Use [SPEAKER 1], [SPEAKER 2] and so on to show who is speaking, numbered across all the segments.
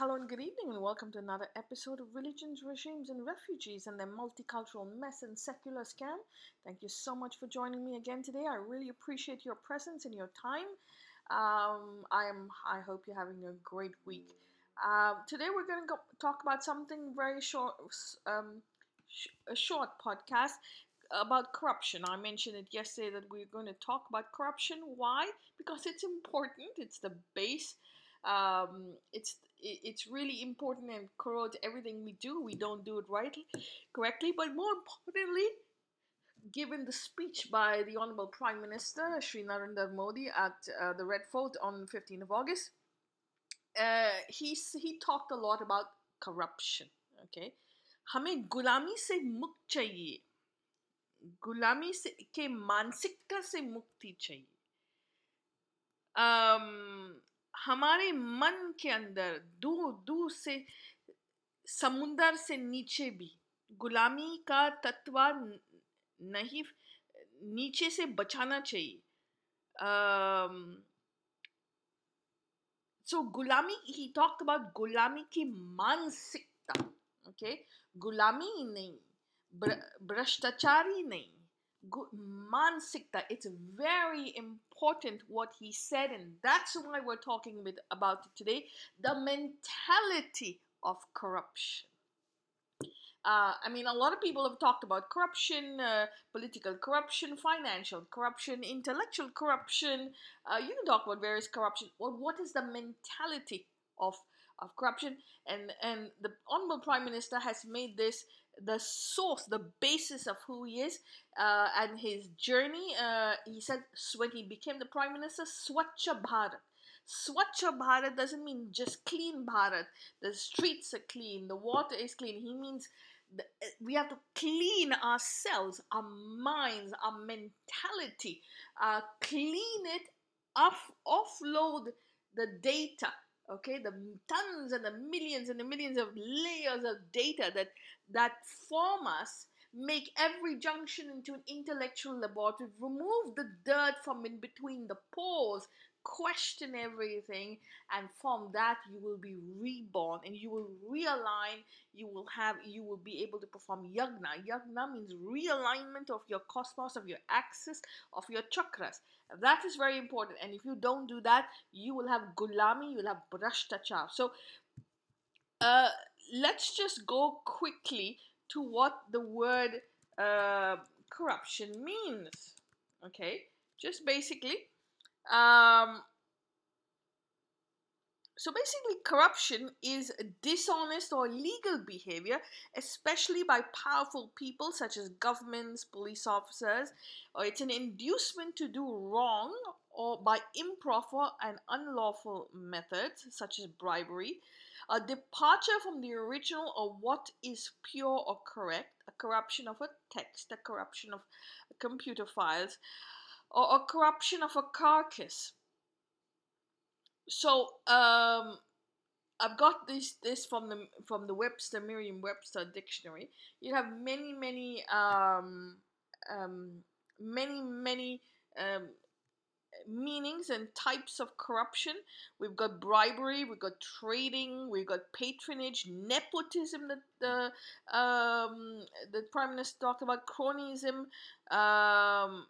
[SPEAKER 1] Hello and good evening, and welcome to another episode of Religions, Regimes, and Refugees and their multicultural mess and secular scam. Thank you so much for joining me again today. I really appreciate your presence and your time. Um, I am. I hope you're having a great week. Um, today we're going to talk about something very short, um, sh- a short podcast about corruption. I mentioned it yesterday that we're going to talk about corruption. Why? Because it's important. It's the base um, it's it's really important and corrodes everything we do. We don't do it rightly, correctly, but more importantly, given the speech by the Honorable Prime Minister Sri Narendra Modi at uh, the Red Fort on 15th of August, uh, he he talked a lot about corruption. Okay, हमें गुलामी से मुक्त चाहिए गुलामी से के मानसिकता से मुक्ति चाहिए um, हमारे मन के अंदर, दूर दूर से, समुंदर से नीचे भी, गुलामी का तत्व नहीं, नीचे से बचाना चाहिए। सो गुलामी ही टॉक अबाउट गुलामी की मानसिकता ओके गुलामी नहीं भ्रष्टाचारी नहीं। Mansikta. It's very important what he said, and that's why we're talking with, about it today. The mentality of corruption. Uh, I mean, a lot of people have talked about corruption, uh, political corruption, financial corruption, intellectual corruption. Uh, you can talk about various corruption. Well, what is the mentality of of corruption? And and the honorable prime minister has made this the source, the basis of who he is uh, and his journey. Uh, he said when he became the prime minister, Swachha Bharat. Swachha Bharat doesn't mean just clean Bharat. The streets are clean, the water is clean. He means the, we have to clean ourselves, our minds, our mentality, uh, clean it, off, offload the data okay the tons and the millions and the millions of layers of data that that form us make every junction into an intellectual laboratory remove the dirt from in between the pores question everything and from that you will be reborn and you will realign. You will have you will be able to perform yagna. Yagna means realignment of your cosmos of your axis of your chakras. That is very important. And if you don't do that you will have gulami you'll have brashtachar so uh, let's just go quickly to what the word uh, corruption means. Okay just basically um, so basically, corruption is dishonest or illegal behavior, especially by powerful people such as governments, police officers, or it's an inducement to do wrong or by improper and unlawful methods such as bribery, a departure from the original or what is pure or correct, a corruption of a text, a corruption of computer files, or a corruption of a carcass. So um, I've got this this from the from the Webster Merriam-Webster dictionary. You have many many um, um, many many um, meanings and types of corruption. We've got bribery, we've got trading, we've got patronage, nepotism that the um, the prime minister talked about, cronyism, um,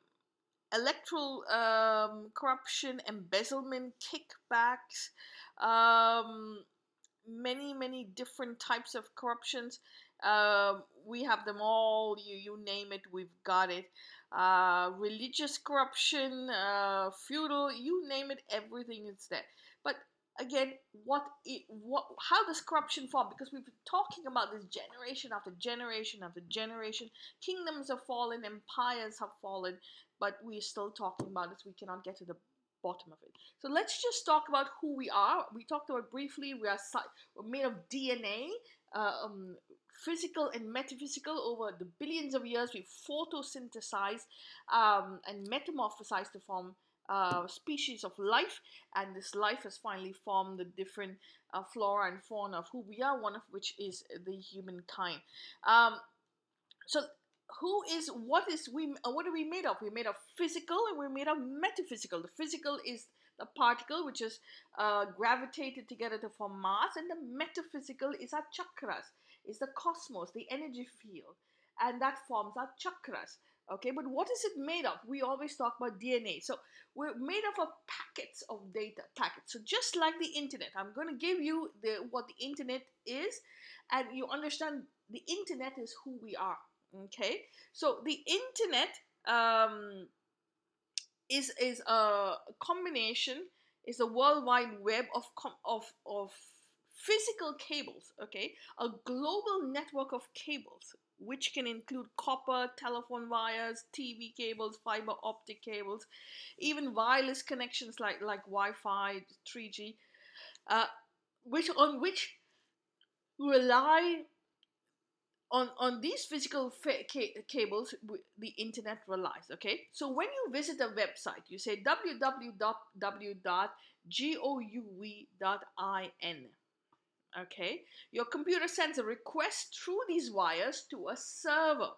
[SPEAKER 1] electoral um, corruption, embezzlement, kickbacks, um, many, many different types of corruptions. Uh, we have them all. You you name it, we've got it. Uh, religious corruption, uh, feudal, you name it, everything is there. But again, what it, what how does corruption form? Because we've been talking about this generation after generation after generation. Kingdoms have fallen, empires have fallen, but we're still talking about this. We cannot get to the bottom of it. So let's just talk about who we are. We talked about briefly. We are we're made of DNA, uh, um, physical and metaphysical. Over the billions of years, we photosynthesized um, and metamorphosized to form. Uh, species of life, and this life has finally formed the different uh, flora and fauna of who we are. One of which is the humankind. Um, so who is what is we uh, what are we made of we're made of physical and we're made of metaphysical the physical is the particle which is uh, gravitated together to form mass, and the metaphysical is our chakras, is the cosmos, the energy field, and that forms our chakras. Okay, but what is it made of? We always talk about DNA. So we're made up of packets of data, packets. So just like the internet, I'm going to give you the what the internet is, and you understand the internet is who we are. Okay, so the internet um, is is a combination, is a worldwide web of com- of of physical cables. Okay, a global network of cables which can include copper, telephone wires, TV cables, fiber optic cables, even wireless connections like, like Wi-Fi, 3G, uh, which on which rely on on these physical fa- ca- cables the internet relies okay so when you visit a website you say www.gouv.in okay? Your computer sends a request through these wires to a server.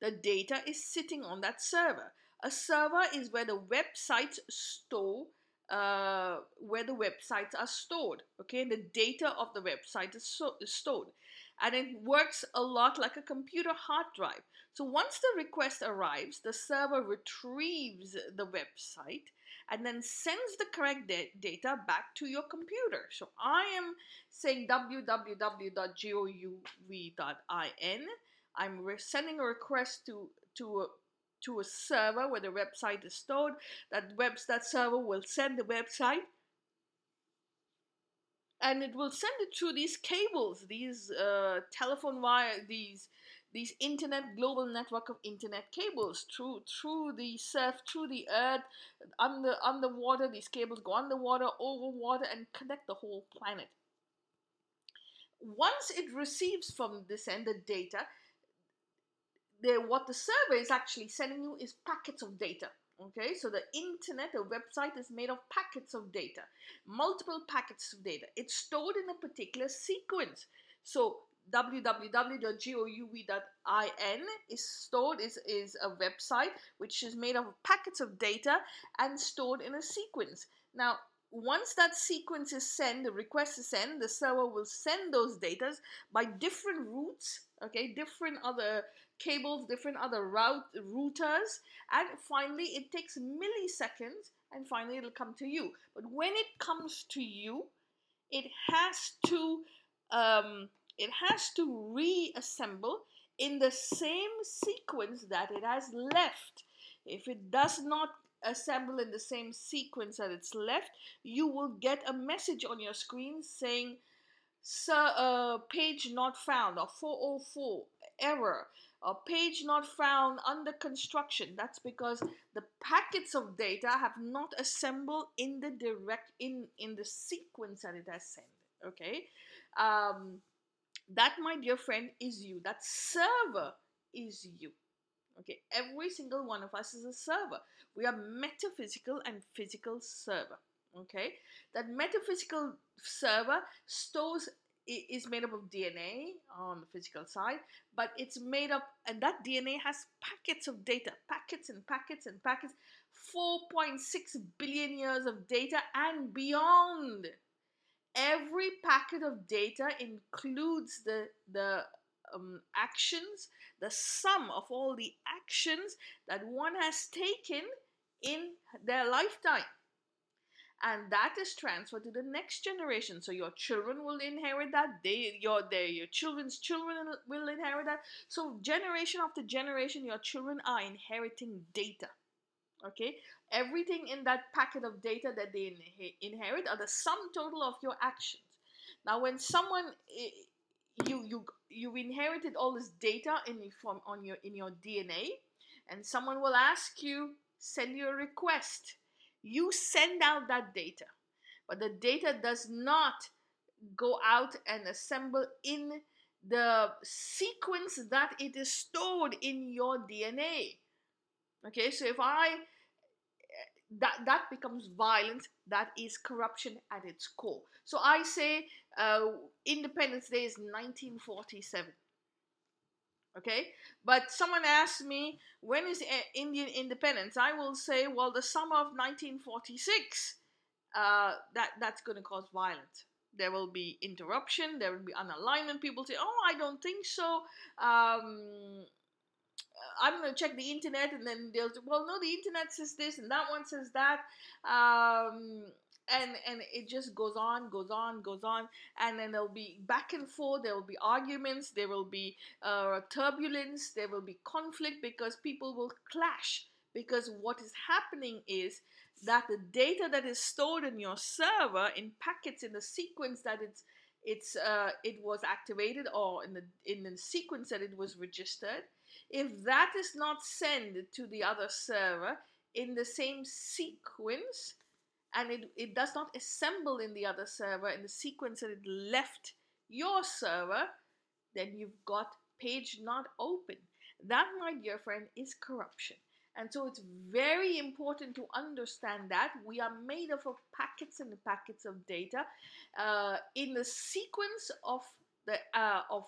[SPEAKER 1] The data is sitting on that server. A server is where the websites store uh, where the websites are stored. Okay? The data of the website is, so, is stored. And it works a lot like a computer hard drive. So once the request arrives the server retrieves the website and then sends the correct da- data back to your computer. So I am saying www.gouv.in. I'm re- sending a request to to a, to a server where the website is stored. That web that server will send the website and it will send it through these cables, these uh, telephone wire, these these internet global network of internet cables through through the surf through the earth under underwater these cables go underwater over water and connect the whole planet. Once it receives from this end the data the, what the server is actually sending you is packets of data okay? So the internet a website is made of packets of data multiple packets of data. It's stored in a particular sequence. So www.gouv.in is stored is, is a website which is made of packets of data and stored in a sequence. Now, once that sequence is sent, the request is sent, the server will send those data by different routes, okay, different other cables, different other route routers, and finally it takes milliseconds and finally it'll come to you. But when it comes to you, it has to um, it has to reassemble in the same sequence that it has left. If it does not assemble in the same sequence that it's left, you will get a message on your screen saying, Sir, uh, page not found, or 404 error, a page not found under construction. That's because the packets of data have not assembled in the direct in in the sequence that it has sent. Okay, um, that, my dear friend, is you. That server is you. Okay, every single one of us is a server. We are metaphysical and physical server. Okay, that metaphysical server stores is made up of DNA on the physical side, but it's made up, and that DNA has packets of data, packets and packets and packets, 4.6 billion years of data and beyond every packet of data includes the the um, actions, the sum of all the actions that one has taken in their lifetime. And that is transferred to the next generation. So your children will inherit that. They, your, their, your children's children will inherit that. So generation after generation, your children are inheriting data. Okay, everything in that packet of data that they inherit are the sum total of your actions. Now, when someone you you you inherited all this data in from on your in your DNA, and someone will ask you send you a request. You send out that data, but the data does not go out and assemble in the sequence that it is stored in your DNA. Okay, so if I that that becomes violence that is corruption at its core so i say uh, independence day is 1947 Okay, but someone asked me when is Indian independence? I will say, well, the summer of 1946. Uh, that that's going to cause violence. There will be interruption. There will be unalignment. People say, "Oh, I don't think so." Um, I'm going to check the internet, and then they'll "Well, no, the internet says this, and that one says that." Um, and and it just goes on goes on goes on. And then there'll be back and forth. There will be arguments. There will be uh, turbulence. There will be conflict because people will clash. Because what is happening is that the data that is stored in your server in packets in the sequence that it's it's uh, it was activated or in the in the sequence that it was registered if that is not sent to the other server in the same sequence and it, it does not assemble in the other server in the sequence that it left your server, then you've got page not open. That, my dear friend, is corruption. And so it's very important to understand that we are made up of packets and packets of data uh, in the sequence of the uh, of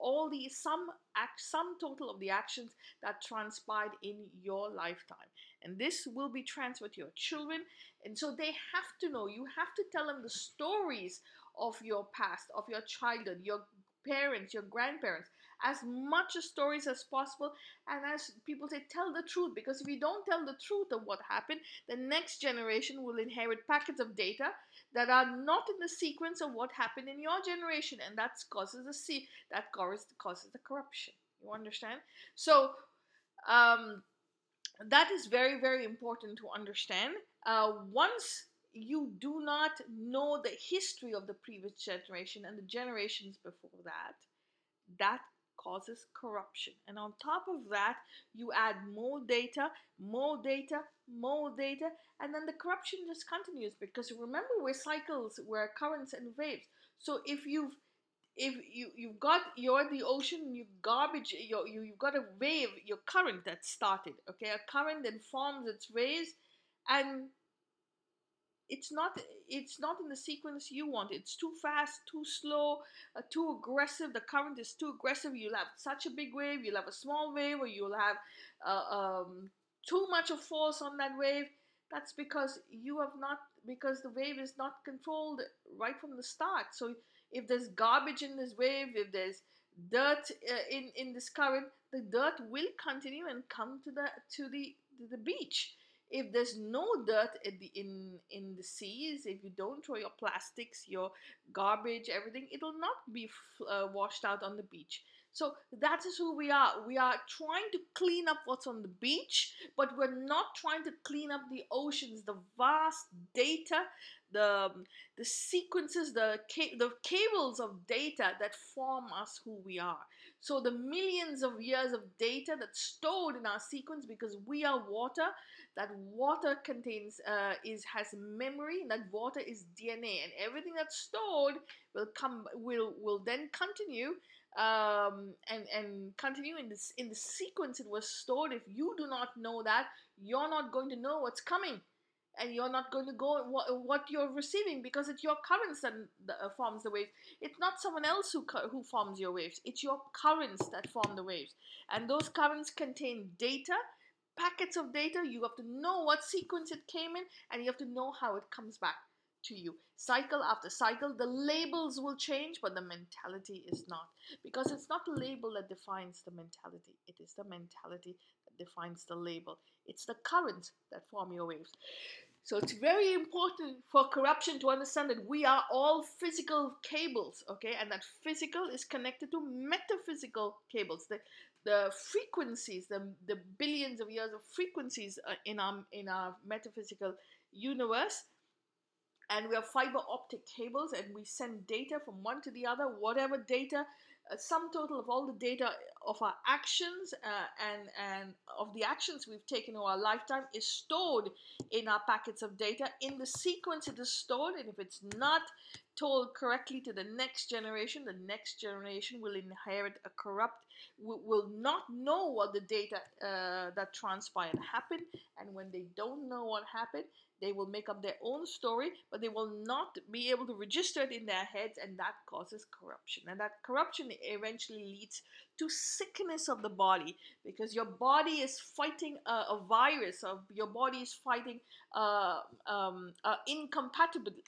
[SPEAKER 1] all the sum act sum total of the actions that transpired in your lifetime. And this will be transferred to your children. And so they have to know you have to tell them the stories of your past of your childhood your parents your grandparents as much stories as possible. And as people say tell the truth because if you don't tell the truth of what happened the next generation will inherit packets of data that are not in the sequence of what happened in your generation and that causes the see that causes causes the corruption you understand so um that is very, very important to understand. Uh, once you do not know the history of the previous generation and the generations before that, that causes corruption. And on top of that, you add more data, more data, more data, and then the corruption just continues because remember, we're cycles, we're currents and waves. So if you've if you you've got you're the ocean you garbage you you you've got a wave your current that started okay? A current then forms its waves and it's not it's not in the sequence you want. It's too fast too slow uh, too aggressive. The current is too aggressive. You'll have such a big wave you'll have a small wave or you'll have uh, um, too much of force on that wave that's because you have not because the wave is not controlled right from the start so if there's garbage in this wave, if there's dirt uh, in in this current, the dirt will continue and come to the to the to the beach. If there's no dirt in the in in the seas, if you don't throw your plastics, your garbage, everything, it'll not be uh, washed out on the beach. So that is who we are. We are trying to clean up what's on the beach, but we're not trying to clean up the oceans, the vast data the the sequences, the ca- the cables of data that form us who we are. So the millions of years of data that's stored in our sequence because we are water. That water contains uh, is has memory. And that water is DNA, and everything that's stored will come will will then continue um, and and continue in this in the sequence it was stored. If you do not know that, you're not going to know what's coming and you're not going to go what, what you're receiving because it's your currents that uh, forms the waves. It's not someone else who who forms your waves. It's your currents that form the waves, and those currents contain data, packets of data. You have to know what sequence it came in, and you have to know how it comes back to you. Cycle after cycle, the labels will change, but the mentality is not. Because it's not the label that defines the mentality, it is the mentality that defines the label. It's the currents that form your waves. So it's very important for corruption to understand that we are all physical cables, okay? And that physical is connected to metaphysical cables. The, the frequencies, the, the billions of years of frequencies uh, in our in our metaphysical universe and we have fiber optic cables and we send data from one to the other whatever data a sum total of all the data of our actions uh, and and of the actions we've taken in our lifetime is stored in our packets of data. In the sequence it is stored and if it's not told correctly to the next generation the next generation will inherit a corrupt will, not know what the data uh, that transpired happened and when they don't know what happened they will make up their own story, but they will not be able to register it in their heads, and that causes corruption. And that corruption eventually leads to sickness of the body because your body is fighting a, a virus or your body is fighting uh, um, uh, incompatibility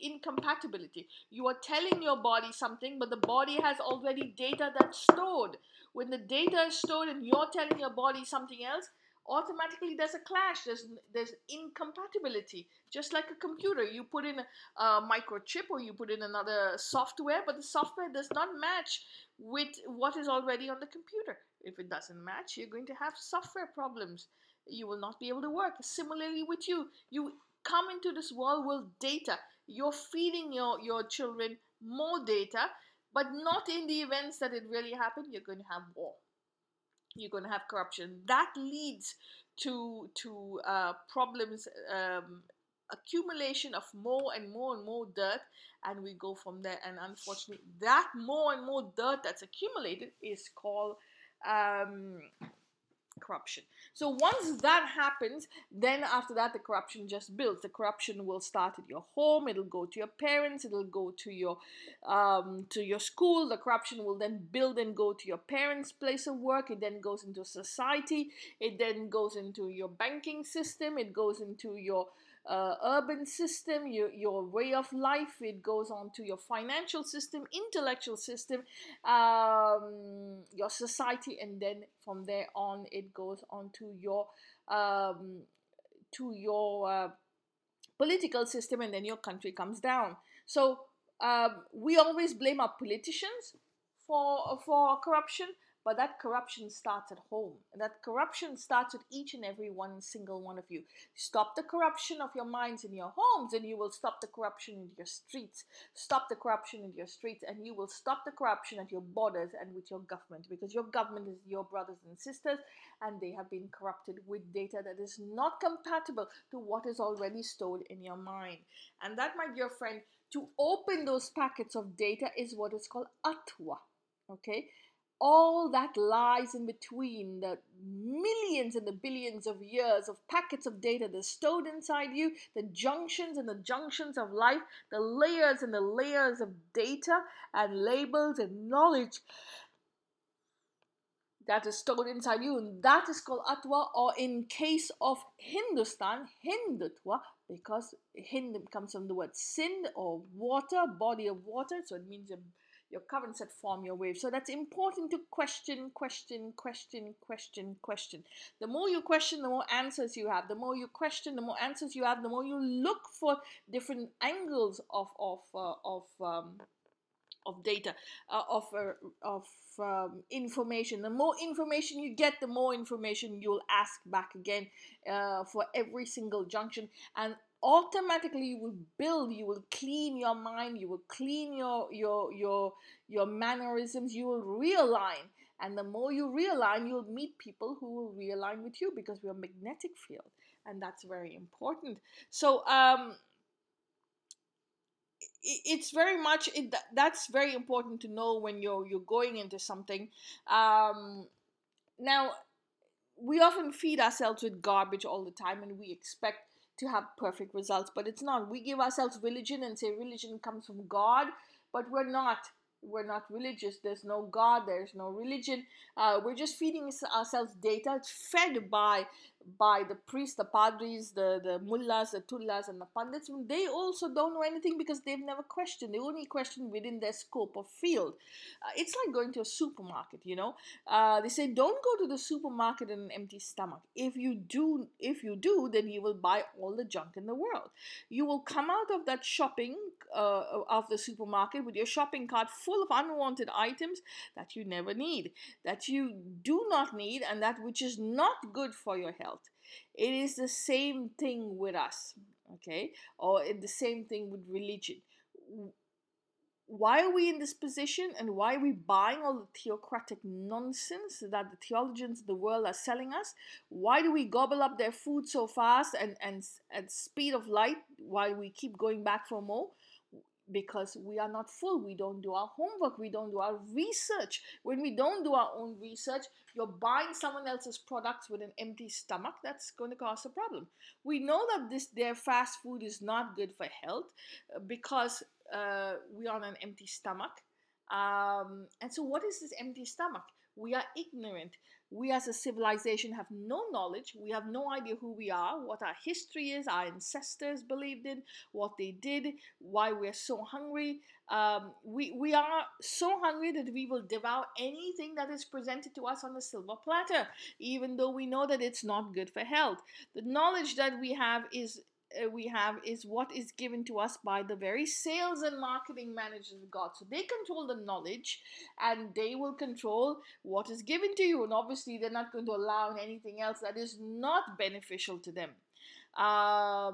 [SPEAKER 1] incompatibility you are telling your body something but the body has already data that's stored. When the data is stored and you're telling your body something else automatically there's a clash there's there's incompatibility. Just like a computer you put in a, a, microchip or you put in another software but the software does not match with what is already on the computer. If it doesn't match you're going to have software problems. You will not be able to work. Similarly with you you come into this world with data you're feeding your your children more data but not in the events that it really happened you're going to have war you're going to have corruption. That leads to to uh, problems, um, accumulation of more and more and more dirt, and we go from there. And unfortunately, that more and more dirt that's accumulated is called um, corruption. So once that happens, then after that the corruption just builds. The corruption will start at your home. It'll go to your parents. It'll go to your um, to your school. The corruption will then build and go to your parents' place of work. It then goes into society. It then goes into your banking system. It goes into your uh, urban system, your, your way of life, it goes on to your financial system, intellectual system, um, your society, and then from there on, it goes on to your um, to your uh, political system, and then your country comes down. So um, we always blame our politicians for for corruption, but that corruption starts at home. And that corruption starts with each and every one single one of you. Stop the corruption of your minds in your homes, and you will stop the corruption in your streets. Stop the corruption in your streets, and you will stop the corruption at your borders and with your government. Because your government is your brothers and sisters, and they have been corrupted with data that is not compatible to what is already stored in your mind. And that, my dear friend, to open those packets of data is what is called atwa. Okay? All that lies in between the millions and the billions of years of packets of data that's stored inside you, the junctions and the junctions of life, the layers and the layers of data and labels and knowledge that is stored inside you, and that is called Atwa, or in case of Hindustan, Hindutva, because Hind comes from the word Sind or water, body of water, so it means a your currents that form your waves. So that's important to question, question, question, question, question. The more you question, the more answers you have. The more you question, the more answers you have. The more you look for different angles of of uh, of um, of data, uh, of uh, of um, information. The more information you get, the more information you'll ask back again uh, for every single junction. And automatically you will build you will clean your mind you will clean your your your your mannerisms you will realign. And the more you realign you'll meet people who will realign with you because we're magnetic field and that's very important. So um it's very much it, that's very important to know when you're you're going into something. Um now we often feed ourselves with garbage all the time and we expect to have perfect results, but it's not. We give ourselves religion and say religion comes from God, but we're not we're not religious. There's no God. There's no religion. Uh, we're just feeding ourselves data. It's fed by by the priests, the padris, the, the mullahs, the tullahs, and the pandits. They also don't know anything because they've never questioned. They only question within their scope of field. Uh, it's like going to a supermarket, you know. Uh, they say don't go to the supermarket in an empty stomach. If you do, if you do, then you will buy all the junk in the world. You will come out of that shopping uh, of the supermarket with your shopping cart full of unwanted items that you never need, that you do not need, and that which is not good for your health. It is the same thing with us, okay? Or the same thing with religion. Why are we in this position and why are we buying all the theocratic nonsense that the theologians of the world are selling us? Why do we gobble up their food so fast and, and at speed of light while we keep going back for more? Because we are not full. We don't do our homework. We don't do our research. When we don't do our own research, you're buying someone else's products with an empty stomach. That's going to cause a problem. We know that this their fast food is not good for health uh, because uh, we are on an empty stomach. Um, and so, what is this empty stomach? We are ignorant. We as a civilization have no knowledge. We have no idea who we are, what our history is, our ancestors believed in, what they did, why we're so hungry. Um, we, we are so hungry that we will devour anything that is presented to us on a silver platter, even though we know that it's not good for health. The knowledge that we have is uh, we have is what is given to us by the very sales and marketing managers of God. So they control the knowledge and they will control what is given to you. And obviously, they're not going to allow anything else that is not beneficial to them. Uh,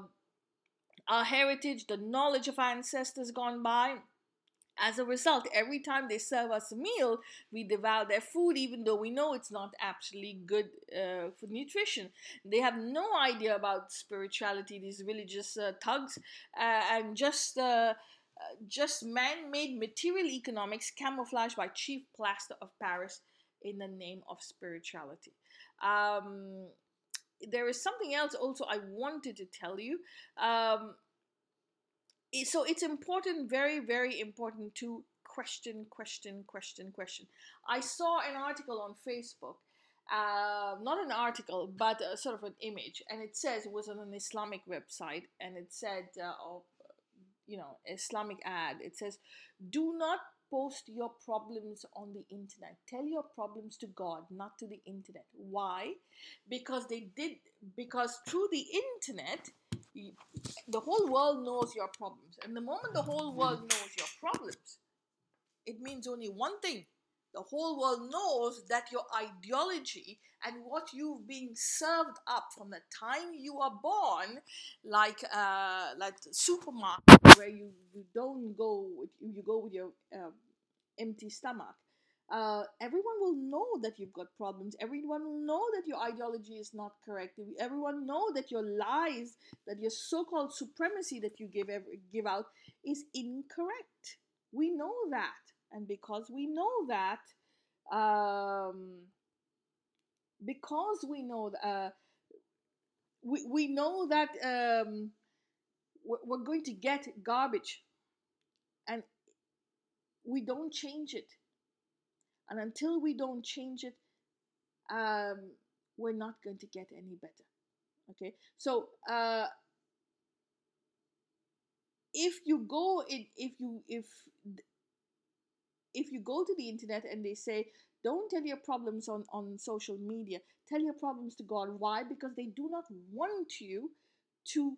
[SPEAKER 1] our heritage, the knowledge of ancestors gone by, as a result, every time they serve us a meal, we devour their food, even though we know it's not actually good uh, for nutrition. They have no idea about spirituality, these religious uh, thugs, uh, and just uh, just man-made material economics camouflaged by cheap plaster of Paris in the name of spirituality. Um, there is something else also I wanted to tell you. Um, so it's important, very, very important to question, question, question, question. I saw an article on Facebook, uh, not an article, but a, sort of an image, and it says it was on an Islamic website, and it said, uh, of, you know, Islamic ad. It says, "Do not post your problems on the internet. Tell your problems to God, not to the internet. Why? Because they did. Because through the internet." The whole world knows your problems. And the moment the whole world knows your problems, it means only one thing. The whole world knows that your ideology and what you've been served up from the time you are born, like uh, like supermarket where you, you don't go with, you go with your uh, empty stomach uh, everyone will know that you've got problems. Everyone will know that your ideology is not correct. Everyone know that your lies, that your so-called supremacy that you give every, give out is incorrect. We know that, and because we know that, um, because we know uh, we we know that um, we're, we're going to get garbage, and we don't change it and until we don't change it, um, we're not going to get any better. Okay, so uh, if you go in, if you if if you go to the internet and they say don't tell your problems on on social media, tell your problems to God. Why? Because they do not want you to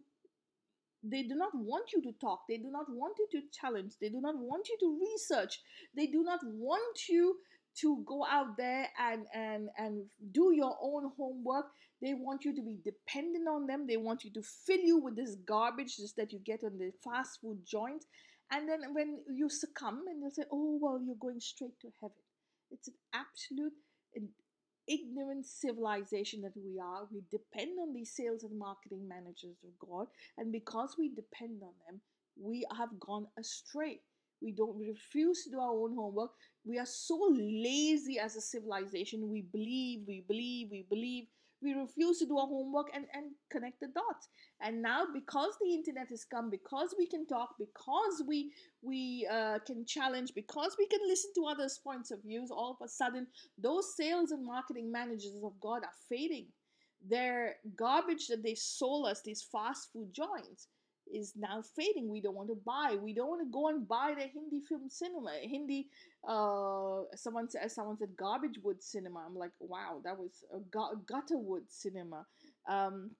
[SPEAKER 1] they do not want you to talk they do not want you to challenge they do not want you to research they do not want you to go out there and and and do your own homework. They want you to be dependent on them. They want you to fill you with this garbage just that you get on the fast food joint. And then when you succumb and they'll say oh well you're going straight to heaven. It's an absolute ignorant civilization that we are. We depend on these sales and marketing managers of god. And because we depend on them we have gone astray we don't we refuse to do our own homework. We are so lazy as a civilization. We believe we believe we believe. We refuse to do our homework and, and connect the dots. And now because the internet has come because we can talk because we we uh, can challenge because we can listen to others points of views all of a sudden those sales and marketing managers of god are fading. Their garbage that they sold us these fast food joints is now fading. We don't want to buy. We don't want to go and buy the Hindi film cinema. Hindi, uh, someone said, someone said garbage wood cinema. I'm like, wow, that was a gutter wood cinema. Um,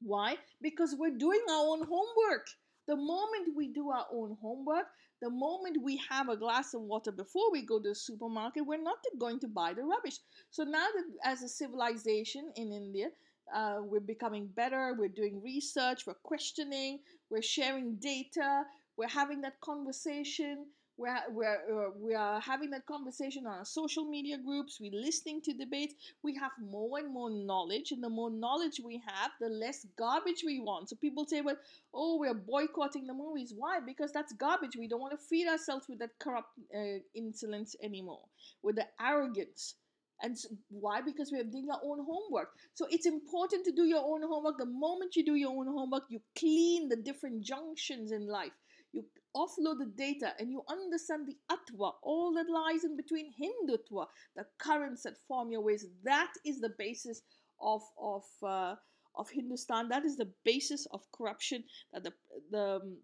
[SPEAKER 1] why? Because we're doing our own homework. The moment we do our own homework, the moment we have a glass of water before we go to the supermarket, we're not going to buy the rubbish. So now that as a civilization in India, uh, we're becoming better, we're doing research, we're questioning, we're sharing data, we're having that conversation, we're, we're, uh, we are having that conversation on our social media groups, we're listening to debates, we have more and more knowledge, and the more knowledge we have, the less garbage we want. So people say, well, oh, we're boycotting the movies. Why? Because that's garbage. We don't want to feed ourselves with that corrupt uh, insolence anymore, with the arrogance. And why? Because we are doing our own homework. So it's important to do your own homework. The moment you do your own homework, you clean the different junctions in life. you offload the data, and you understand the Atwa, all that lies in between Hindutva, the currents that form your ways. That is the basis of of uh, of Hindustan. That is the basis of corruption that the the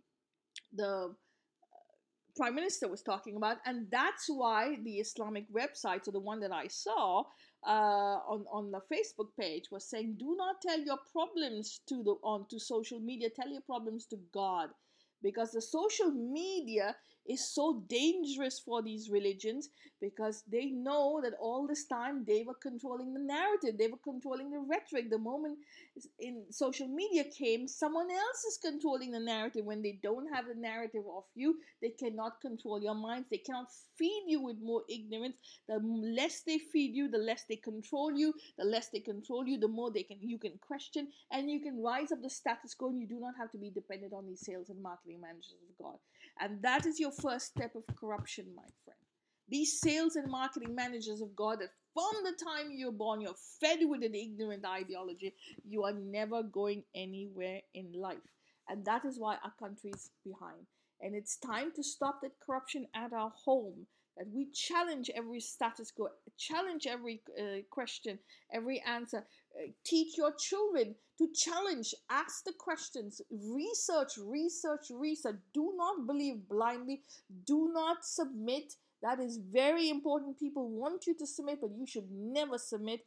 [SPEAKER 1] the prime minister was talking about, and that's why the Islamic website, or the one that I saw uh, on on the Facebook page, was saying, "Do not tell your problems to the on to social media. Tell your problems to God." Because the social media is so dangerous for these religions because they know that all this time they were controlling the narrative, they were controlling the rhetoric. The moment in social media came, someone else is controlling the narrative. When they don't have the narrative of you, they cannot control your minds. They cannot feed you with more ignorance. The less they feed you, the less they control you. The less they control you, the more they can you can question and you can rise up the status quo. And you do not have to be dependent on these sales and marketing managers of God. And that is your first step of corruption, my friend. These sales and marketing managers of God that from the time you're born, you're fed with an ignorant ideology, you are never going anywhere in life. And that is why our country is behind. And it's time to stop that corruption at our home. That we challenge every status quo, challenge every uh, question, every answer. Uh, teach your children to challenge, ask the questions, research, research, research. Do not believe blindly. Do not submit. That is very important. People want you to submit, but you should never submit.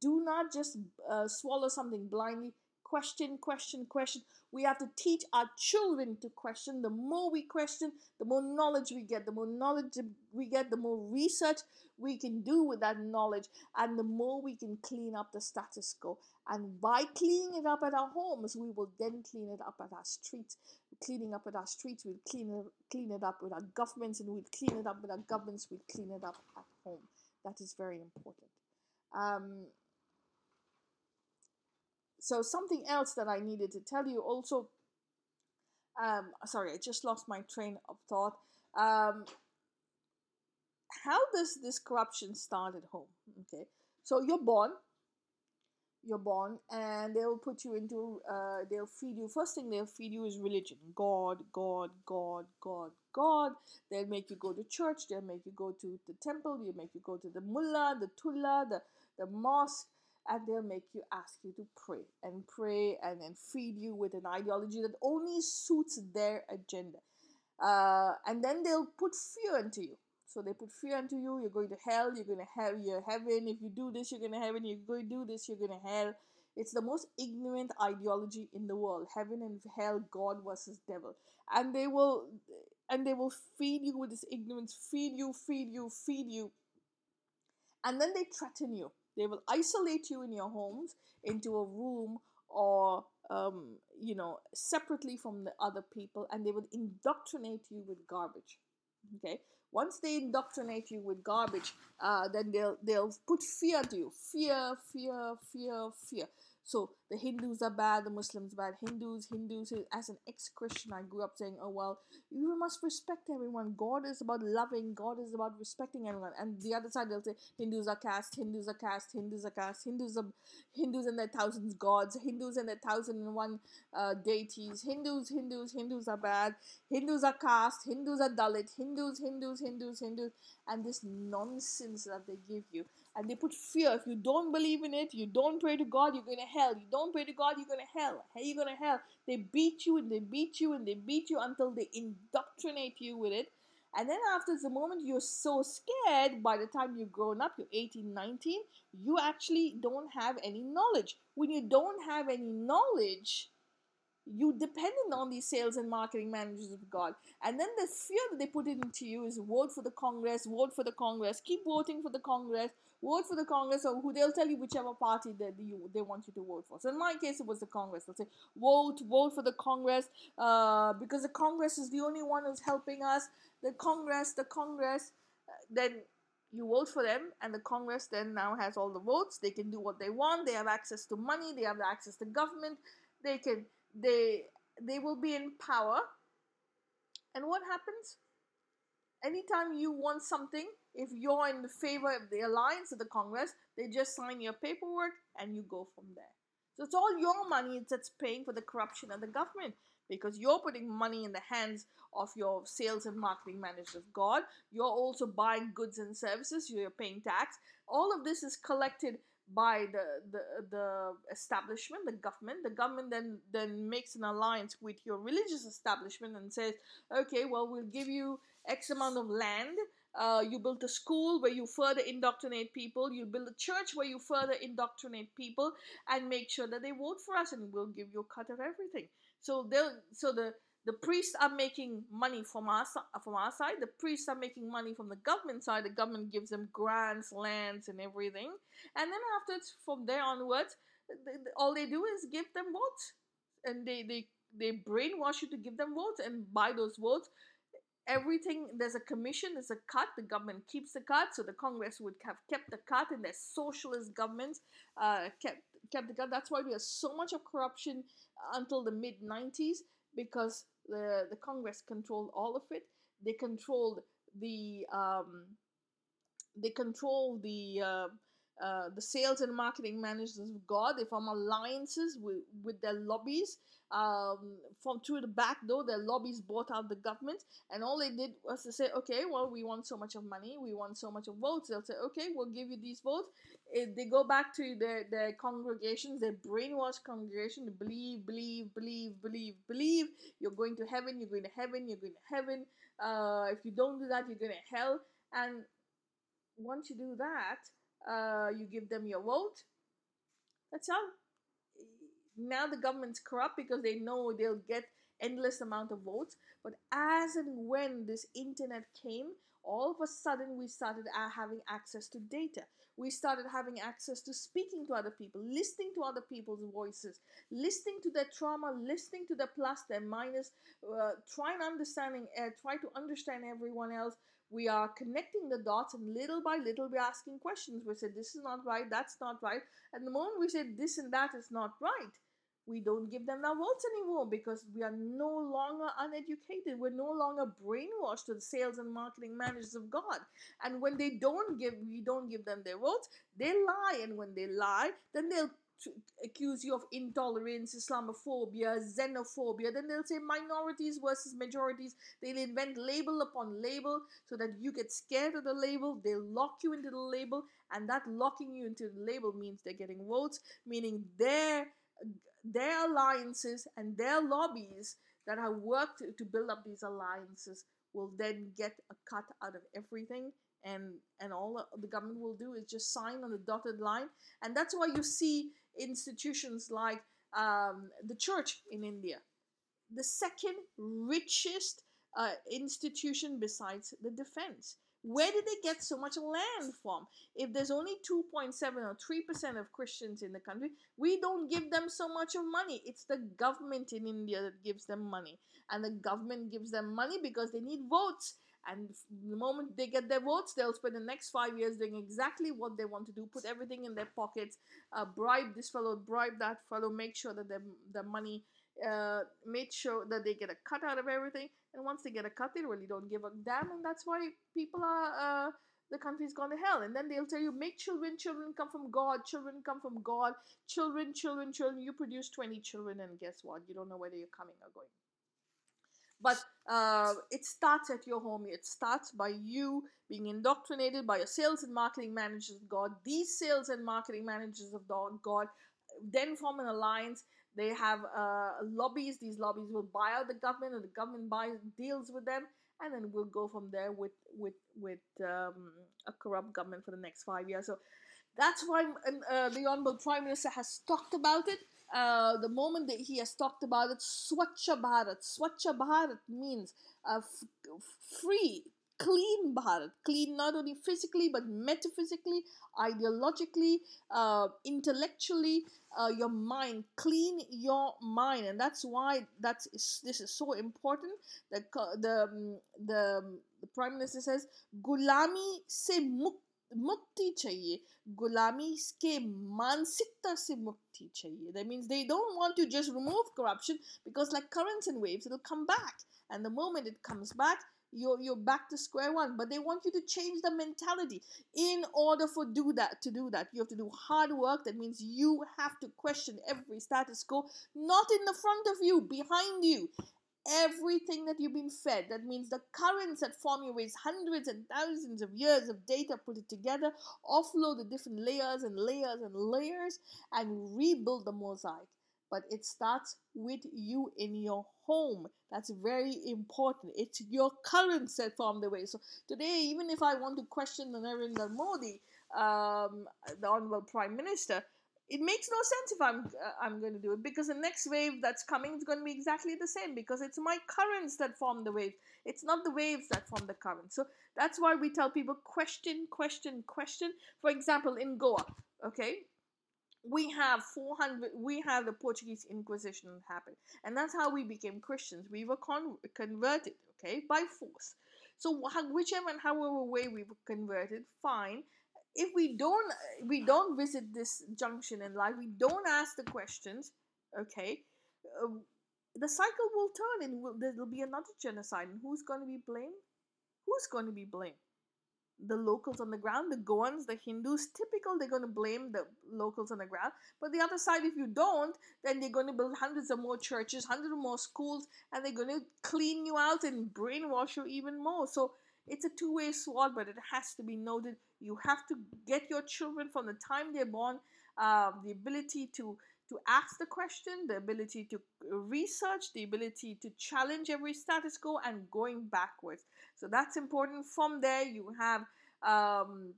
[SPEAKER 1] Do not just uh, swallow something blindly. Question, question, question. We have to teach our children to question. The more we question, the more knowledge we get. The more knowledge we get, the more research we can do with that knowledge, and the more we can clean up the status quo. And by cleaning it up at our homes, we will then clean it up at our streets. Cleaning up at our streets, we'll clean it, clean it up with our governments, and we'll clean it up with our governments, we'll clean it up at home. That is very important. Um, so something else that I needed to tell you also. Um, sorry, I just lost my train of thought. Um, how does this corruption start at home? Okay, so you're born, you're born, and they'll put you into, uh, they'll feed you. First thing they'll feed you is religion God, God, God, God, God. They'll make you go to church, they'll make you go to the temple, they'll make you go to the mullah, the tullah, the, the mosque, and they'll make you ask you to pray and pray and then feed you with an ideology that only suits their agenda. Uh, and then they'll put fear into you. So they put fear into you. You're going to hell. You're going to have your heaven. If you do this, you're going to heaven. You're going to do this, you're going to hell. It's the most ignorant ideology in the world. Heaven and hell, God versus devil. And they will and they will feed you with this ignorance, feed you, feed you, feed you. And then they threaten you. They will isolate you in your homes into a room or um, you know separately from the other people, and they will indoctrinate you with garbage. Okay, once they indoctrinate you with garbage, uh, then they'll they'll put fear to you, fear, fear, fear, fear. So the Hindus are bad, the Muslims bad. Hindus, Hindus. As an ex-Christian, I grew up saying, "Oh well, you must respect everyone. God is about loving. God is about respecting everyone." And the other side, they'll say, "Hindus are caste. Hindus are caste. Hindus are caste. Hindus are Hindus and their thousands gods. Hindus and their thousand and one uh, deities. Hindus, Hindus, Hindus are bad. Hindus are caste. Hindus are Dalit. Hindus, Hindus, Hindus, Hindus." And this nonsense that they give you and they put fear. If you don't believe in it, you don't pray to God, you're going to hell. You don't pray to God, you're going to hell. Hey, you're going to hell. They beat you and they beat you and they beat you until they indoctrinate you with it. And then after the moment you're so scared, by the time you've grown up, you're 18, 19, you actually don't have any knowledge. When you don't have any knowledge, you dependent on these sales and marketing managers of God. And then the fear that they put into you is vote for the Congress, vote for the Congress, keep voting for the Congress, vote for the Congress or who they'll tell you whichever party that you they want you to vote for. So in my case, it was the Congress. They'll say vote, vote for the Congress uh, because the Congress is the only one who's helping us. The Congress, the Congress. Uh, then you vote for them, and the Congress then now has all the votes. They can do what they want. They have access to money. They have access to government. They can they they will be in power. And what happens? anytime you want something, if you're in the favor of the alliance of the Congress, they just sign your paperwork and you go from there. So it's all your money that's paying for the corruption of the government because you're putting money in the hands of your sales and marketing managers of God. You're also buying goods and services, you're paying tax. All of this is collected by the, the the establishment, the government. The government then then makes an alliance with your religious establishment and says, okay, well we'll give you X amount of land. Uh, you build a school where you further indoctrinate people. You build a church where you further indoctrinate people, and make sure that they vote for us, and we'll give you a cut of everything. So they so the the priests are making money from our from our side. The priests are making money from the government side. The government gives them grants, lands, and everything. And then after from there onwards, all they do is give them votes, and they they they brainwash you to give them votes and buy those votes. Everything there's a commission, there's a cut. The government keeps the cut, so the Congress would have kept the cut, and their socialist governments uh, kept kept the cut. That's why we have so much of corruption until the mid 90s because the, the Congress controlled all of it. They controlled the um, they controlled the uh, uh, the sales and marketing managers of God. They form alliances with, with their lobbies. Um, from through the back door, their lobbies bought out the government, and all they did was to say, "Okay, well, we want so much of money, we want so much of votes." They'll say, "Okay, we'll give you these votes." If they go back to their their congregations, their brainwashed congregation, believe, believe, believe, believe, believe. You're going to heaven. You're going to heaven. You're going to heaven. Uh, if you don't do that, you're going to hell. And once you do that, uh, you give them your vote. That's all. Now the government's corrupt because they know they'll get endless amount of votes. But as and when this internet came, all of a sudden we started having access to data. We started having access to speaking to other people, listening to other people's voices, listening to their trauma, listening to their plus, their minus, uh, trying understanding, uh, try to understand everyone else, we are connecting the dots and little by little we're asking questions. We said this is not right, that's not right. And the moment we say this and that is not right, we don't give them our votes anymore because we are no longer uneducated. We're no longer brainwashed to the sales and marketing managers of God. And when they don't give, we don't give them their votes, they lie. And when they lie, then they'll accuse you of intolerance, Islamophobia, xenophobia. Then they'll say minorities versus majorities. They'll invent label upon label so that you get scared of the label. They'll lock you into the label, and that locking you into the label means they're getting votes, meaning their their alliances and their lobbies that have worked to build up these alliances will then get a cut out of everything and and all the government will do is just sign on the dotted line and that's why you see institutions like um, the church in India, the second richest uh, institution besides the defense. Where did they get so much land from? If there's only 2.7 or 3% of Christians in the country, we don't give them so much of money. It's the government in India that gives them money. And the government gives them money because they need votes. And the moment they get their votes, they'll spend the next five years doing exactly what they want to do, put everything in their pockets, uh, bribe this fellow, bribe that fellow, make sure that their money, uh, make sure that they get a cut out of everything. And once they get a cut, they really don't give a damn. And that's why people are, uh, the country's gone to hell. And then they'll tell you, make children, children come from God, children come from God, children, children, children. You produce 20 children, and guess what? You don't know whether you're coming or going. But uh, it starts at your home. It starts by you being indoctrinated by your sales and marketing managers of God. These sales and marketing managers of God then form an alliance. They have uh, lobbies. These lobbies will buy out the government, and the government buys deals with them, and then we'll go from there with with with um, a corrupt government for the next five years. So that's why uh, the honorable prime minister has talked about it uh, the moment that he has talked about it, Swachha Bharat. Swachha Bharat means uh, free, clean Bharat. Clean not only physically but metaphysically, ideologically, uh, intellectually. Uh, your mind, clean your mind, and that's why that's this is so important. The the the, the prime minister says, "Gulami se mukti." mukti chahiye gulami ke mansikta se mukti chahiye that means they don't want to just remove corruption because like currents and waves it'll come back. And the moment it comes back you're, you're back to square one. But they want you to change the mentality. In order for do that to do that you have to do hard work. That means you have to question every status quo not in the front of you behind you everything that you've been fed that means the currents that form your waves hundreds and thousands of years of data put it together offload the different layers and layers and layers and rebuild the mosaic but it starts with you in your home. That's very important. It's your currents that form the way. So today, even if I want to question Narendra Modi, um, the Honorable Prime Minister, it makes no sense if I'm uh, I'm going to do it because the next wave that's coming is going to be exactly the same because it's my currents that form the wave. It's not the waves that form the current. So that's why we tell people question, question, question. For example, in Goa, okay, we have 400 we have the portuguese inquisition happen and that's how we became christians we were con- converted okay by force so whichever and however way we were converted fine if we don't we don't visit this junction in life we don't ask the questions okay uh, the cycle will turn and will, there'll be another genocide and who's going to be blamed who's going to be blamed the locals on the ground, the Goans, the Hindus, typical, they're going to blame the locals on the ground. But the other side, if you don't, then they're going to build hundreds of more churches, hundreds of more schools, and they're going to clean you out and brainwash you even more. So it's a two way sword, but it has to be noted. You have to get your children from the time they're born uh, the ability to to ask the question, the ability to research, the ability to challenge every status quo, and going backwards. So that's important. From there, you have um,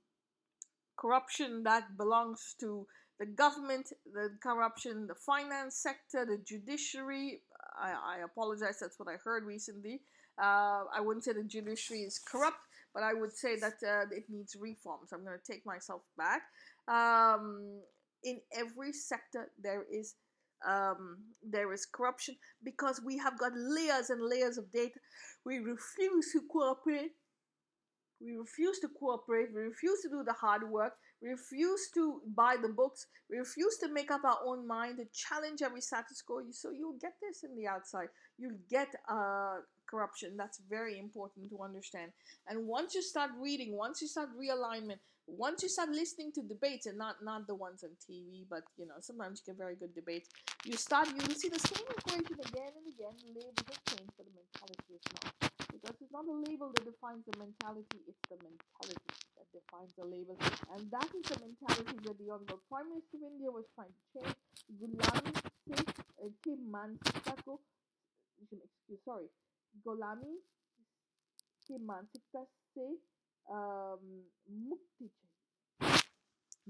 [SPEAKER 1] corruption that belongs to the government, the corruption, the finance sector, the judiciary. I, I apologize, that's what I heard recently. Uh, I wouldn't say the judiciary is corrupt, but I would say that uh, it needs reform. So I'm going to take myself back. Um, in every sector, there is um, there is corruption because we have got layers and layers of data. We refuse to cooperate. We refuse to cooperate. We refuse to do the hard work. We refuse to buy the books. We refuse to make up our own mind to challenge every status quo. So you'll get this in the outside. You'll get uh, corruption. That's very important to understand. And once you start reading, once you start realignment, once you start listening to debates and not not the ones on TV, but you know sometimes you get very good debates. You start you will see the same equation again and again. Labels have changed, but the mentality is not. Because it's not a label that defines the mentality; it's the mentality that defines the label, and that is the mentality that the honorable Prime Minister of India was trying to change. Ko excuse sorry, Um,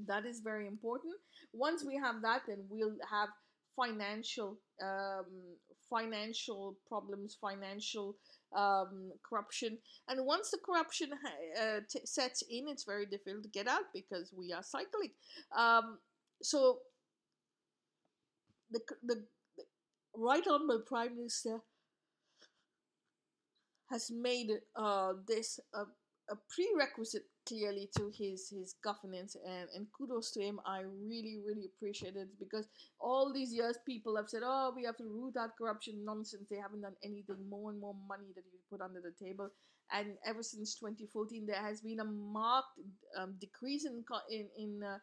[SPEAKER 1] that is very important. Once we have that then we'll have financial um, financial problems financial um, corruption. And once the corruption uh, t- sets in it's very difficult to get out because we are cyclic. Um, so the, the, the right honorable prime minister has made uh, this a, a prerequisite clearly to his his governance and and kudos to him. I really really appreciate it because all these years people have said oh we have to root out corruption. Nonsense. They haven't done anything more and more money that you put under the table. And ever since 2014 there has been a marked um, decrease in in in uh,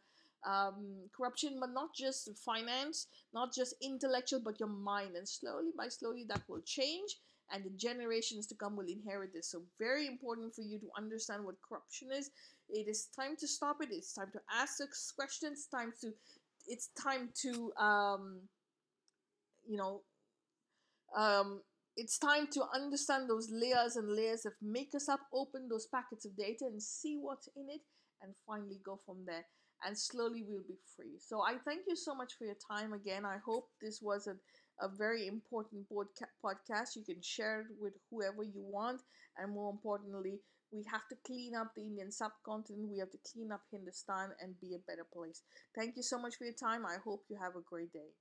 [SPEAKER 1] um, corruption, but not just finance, not just intellectual, but your mind. And slowly by slowly, that will change and the generations to come will inherit this. So, very important for you to understand what corruption is. It is time to stop it. It's time to ask questions. It's time to, it's time to, um, you know, um, it's time to understand those layers and layers that make us up, open those packets of data and see what's in it, and finally go from there. And slowly we'll be free. So I thank you so much for your time again. I hope this was a a very important podcast. You can share it with whoever you want, and more importantly, we have to clean up the Indian subcontinent. We have to clean up Hindustan and be a better place. Thank you so much for your time. I hope you have a great day.